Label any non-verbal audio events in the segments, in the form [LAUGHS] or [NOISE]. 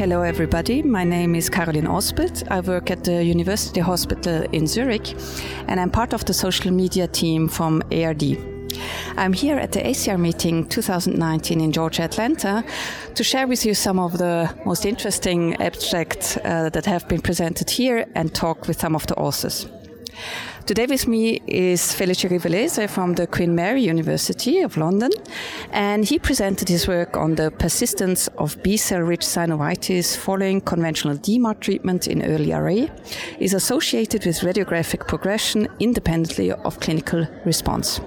Hello, everybody. My name is Caroline Ospelt. I work at the University Hospital in Zurich, and I'm part of the social media team from ARD. I'm here at the ACR meeting 2019 in Georgia, Atlanta, to share with you some of the most interesting abstracts uh, that have been presented here and talk with some of the authors. Today with me is Felice Rivellese from the Queen Mary University of London, and he presented his work on the persistence of B-cell-rich synovitis following conventional DMARD treatment in early RA is associated with radiographic progression independently of clinical response.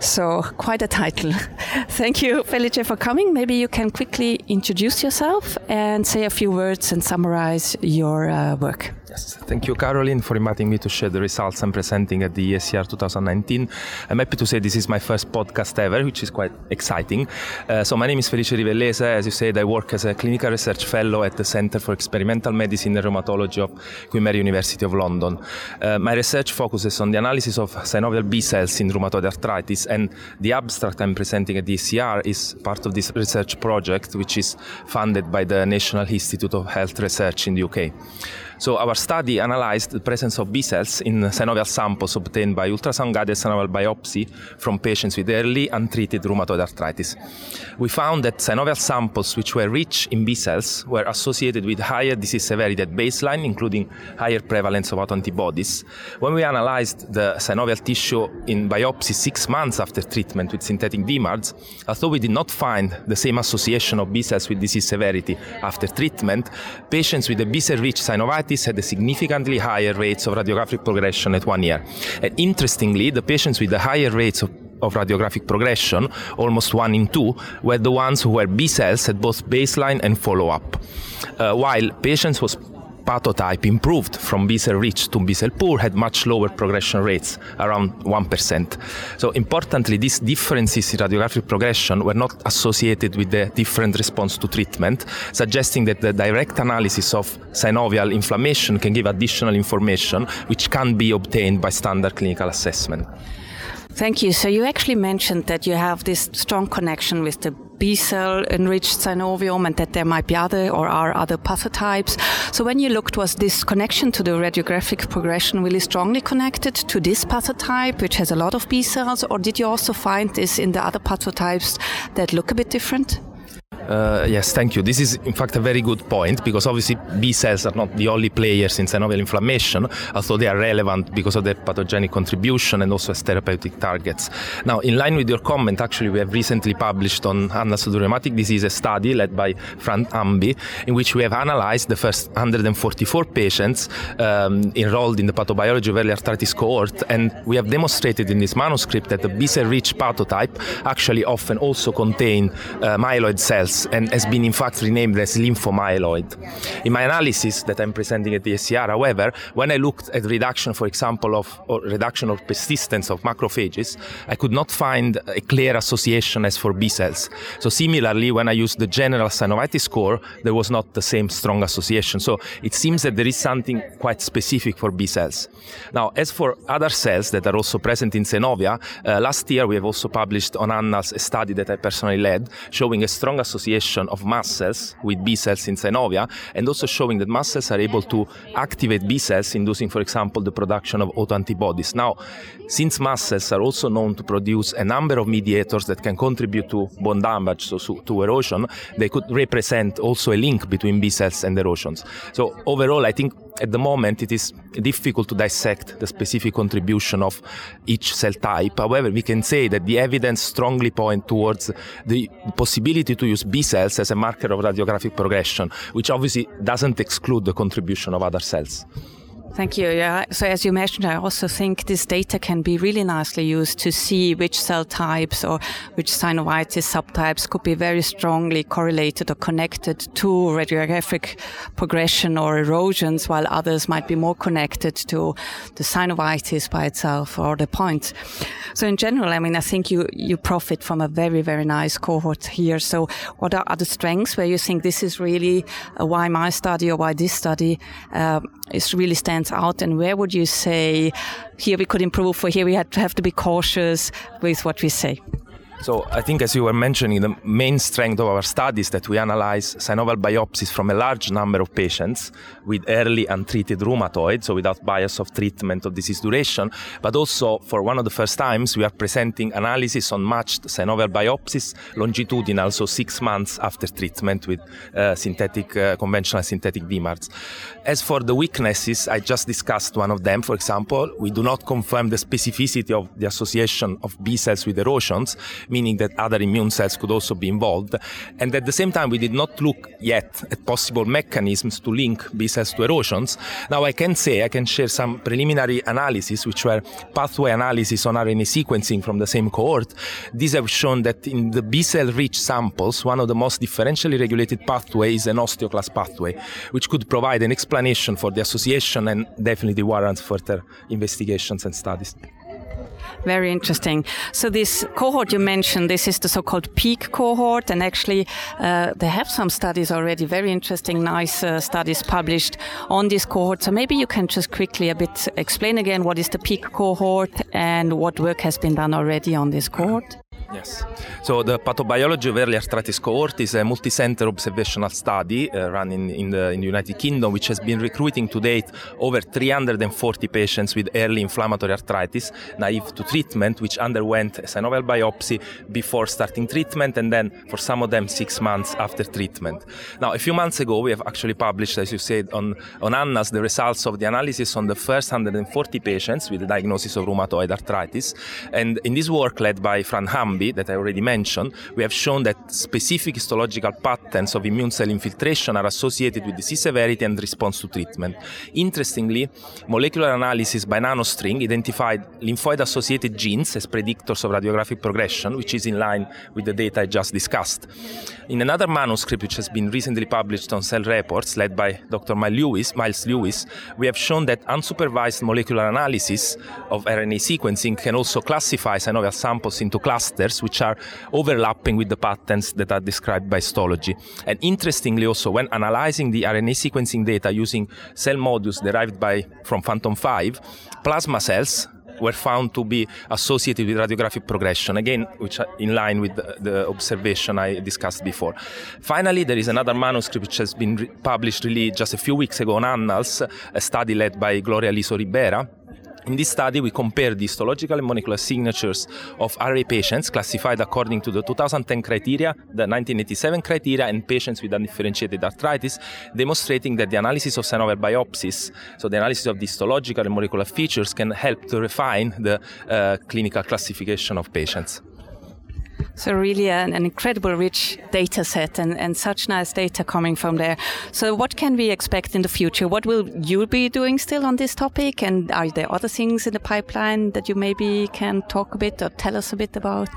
So, quite a title. [LAUGHS] Thank you, Felice, for coming. Maybe you can quickly introduce yourself and say a few words and summarize your uh, work. Yes, thank you, Caroline, for inviting me to share the results I'm presenting at the ACR 2019. I'm happy to say this is my first podcast ever, which is quite exciting. Uh, so, my name is Felice Rivellese. As you said, I work as a clinical research fellow at the Center for Experimental Medicine and Rheumatology of Queen Mary University of London. Uh, my research focuses on the analysis of synovial B cells in rheumatoid arthritis, and the abstract I'm presenting at ACR is part of this research project, which is funded by the National Institute of Health Research in the UK. So our study analyzed the presence of B cells in synovial samples obtained by ultrasound-guided synovial biopsy from patients with early untreated rheumatoid arthritis. We found that synovial samples which were rich in B cells were associated with higher disease severity at baseline, including higher prevalence of autoantibodies. When we analyzed the synovial tissue in biopsy six months after treatment with synthetic DMARDs, although we did not find the same association of B cells with disease severity after treatment, patients with a B cell-rich synovitis had a significantly higher rates of radiographic progression at one year. And interestingly, the patients with the higher rates of of radiographic progression, almost one in two, were the ones who were B cells at both baseline and follow up. Uh, while patients was pathotype improved from B cell rich to B cell poor had much lower progression rates, around 1%. So importantly, these differences in radiographic progression were not associated with the different response to treatment, suggesting that the direct analysis of synovial inflammation can give additional information which can be obtained by standard clinical assessment. Thank you. So you actually mentioned that you have this strong connection with the B cell enriched synovium and that there might be other or are other pathotypes. So when you looked, was this connection to the radiographic progression really strongly connected to this pathotype, which has a lot of B cells, or did you also find this in the other pathotypes that look a bit different? Uh, yes, thank you. This is, in fact, a very good point because obviously B cells are not the only players in synovial inflammation, although they are relevant because of their pathogenic contribution and also as therapeutic targets. Now, in line with your comment, actually, we have recently published on Rheumatic Disease a study led by Fran Humby in which we have analyzed the first 144 patients um, enrolled in the pathobiology of early arthritis cohort, and we have demonstrated in this manuscript that the B cell-rich pathotype actually often also contain uh, myeloid cells and has been in fact renamed as lymphomyeloid. In my analysis that I'm presenting at the ACR, however, when I looked at reduction, for example, of or reduction of persistence of macrophages, I could not find a clear association as for B cells. So similarly, when I used the general synovitis score, there was not the same strong association. So it seems that there is something quite specific for B cells. Now, as for other cells that are also present in synovia, uh, last year we have also published on Annals a study that I personally led, showing a strong association association of mast cells with B cells in synovia, and also showing that mast cells are able to activate B cells, inducing, for example, the production of autoantibodies. Now, since mast cells are also known to produce a number of mediators that can contribute to bone damage, so to erosion, they could represent also a link between B cells and erosions. So overall, I think at the moment it is difficult to dissect the specific contribution of each cell type. However, we can say that the evidence strongly point towards the possibility to use B cells as a marker of radiographic progression, which obviously doesn't exclude the contribution of other cells. Thank you. Yeah. So as you mentioned, I also think this data can be really nicely used to see which cell types or which synovitis subtypes could be very strongly correlated or connected to radiographic progression or erosions, while others might be more connected to the synovitis by itself or the point. So in general, I mean, I think you, you profit from a very, very nice cohort here. So what are the strengths where you think this is really why my study or why this study uh, is really stands out and where would you say here we could improve or here we have to, have to be cautious with what we say? So I think, as you were mentioning, the main strength of our study is that we analyze synovial biopsies from a large number of patients with early untreated rheumatoid, so without bias of treatment or disease duration. But also, for one of the first times, we are presenting analysis on matched synovial biopsies longitudinal, so six months after treatment with uh, synthetic, uh, conventional synthetic DMARDs. As for the weaknesses, I just discussed one of them. For example, we do not confirm the specificity of the association of B cells with erosions meaning that other immune cells could also be involved. And at the same time, we did not look yet at possible mechanisms to link B cells to erosions. Now, I can say, I can share some preliminary analysis, which were pathway analysis on RNA sequencing from the same cohort. These have shown that in the B cell rich samples, one of the most differentially regulated pathways is an osteoclast pathway, which could provide an explanation for the association and definitely warrants further investigations and studies. Very interesting. So this cohort you mentioned, this is the so-called PEAC cohort, and actually uh, they have some studies already, very interesting, nice uh, studies published on this cohort. So maybe you can just quickly a bit explain again what is the PEAC cohort and what work has been done already on this cohort. Yes. So the pathobiology of early arthritis cohort is a multi-center observational study uh, run in, in, the, in the United Kingdom, which has been recruiting to date over 340 patients with early inflammatory arthritis, naive to treatment, which underwent a synovial biopsy before starting treatment, and then for some of them six months after treatment. Now, a few months ago, we have actually published, as you said, on, on Annals, the results of the analysis on the first 140 patients with the diagnosis of rheumatoid arthritis. And in this work led by Fran Humby, that I already mentioned, we have shown that specific histological patterns of immune cell infiltration are associated with disease severity and response to treatment. Interestingly, molecular analysis by nanostring identified lymphoid associated genes as predictors of radiographic progression, which is in line with the data I just discussed. In another manuscript, which has been recently published on Cell Reports, led by Dr. Myles Lewis, we have shown that unsupervised molecular analysis of RNA sequencing can also classify synovial samples into clusters which are overlapping with the patterns that are described by histology. And interestingly, also, when analyzing the RNA sequencing data using cell modules derived by from FANTOM 5, plasma cells were found to be associated with radiographic progression, again, which are in line with the, the, observation I discussed before. Finally, there is another manuscript which has been re- published really just a few weeks ago on Annals, a study led by Gloria Lliso Ribera, in this study, we compared the histological and molecular signatures of RA patients classified according to the 2010 criteria, the 1987 criteria, and patients with undifferentiated arthritis, demonstrating that the analysis of synovial biopsies, so the analysis of the histological and molecular features, can help to refine the uh, clinical classification of patients. So really an, an, incredible rich data set and, and such nice data coming from there. So what can we expect in the future? What will you be doing still on this topic? And are there other things in the pipeline that you maybe can talk a bit or tell us a bit about?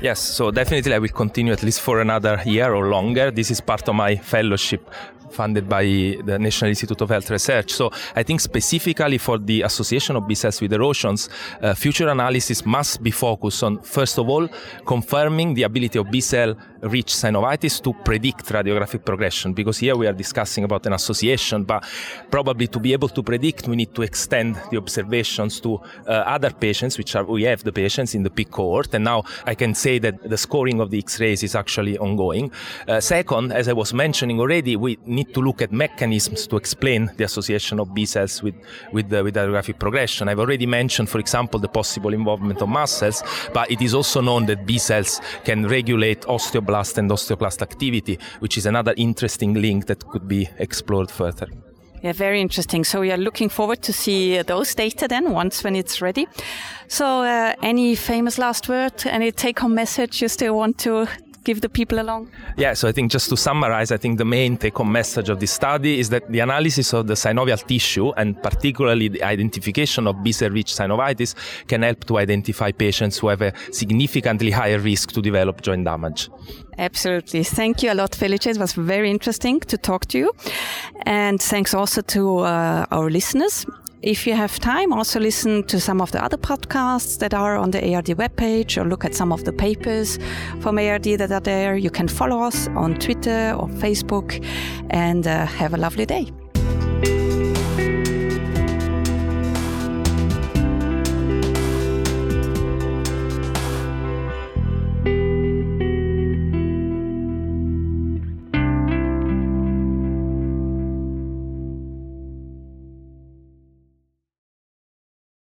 Yes, so definitely I will continue at least for another year or longer. This is part of my fellowship funded by the National Institute of Health Research. So I think specifically for the association of B with erosions, uh, future analysis must be focused on, first of all, confirming the ability of B cell rich synovitis to predict radiographic progression, because here we are discussing about an association, but probably to be able to predict, we need to extend the observations to uh, other patients, which are, we have the patients in the PEAC cohort, and now I can say that the scoring of the X-rays is actually ongoing. Uh, second, as I was mentioning already, we need to look at mechanisms to explain the association of B cells with with with radiographic progression. I've already mentioned, for example, the possible involvement of mast cells, but it is also known that B cells can regulate osteoblast and osteoclast activity, which is another interesting link that could be explored further. Yeah, very interesting. So we are looking forward to see those data then once when it's ready. So, uh, any famous last word, any take-home message you still want to give the people along? Yeah, so I think just to summarize, I think the main take home message of this study is that the analysis of the synovial tissue and particularly the identification of B cell rich synovitis can help to identify patients who have a significantly higher risk to develop joint damage. Absolutely. Thank you a lot, Felice. It was very interesting to talk to you. And thanks also to uh, our listeners. If you have time, also listen to some of the other podcasts that are on the ARD webpage or look at some of the papers from ARD that are there. You can follow us on Twitter or Facebook and uh, have a lovely day.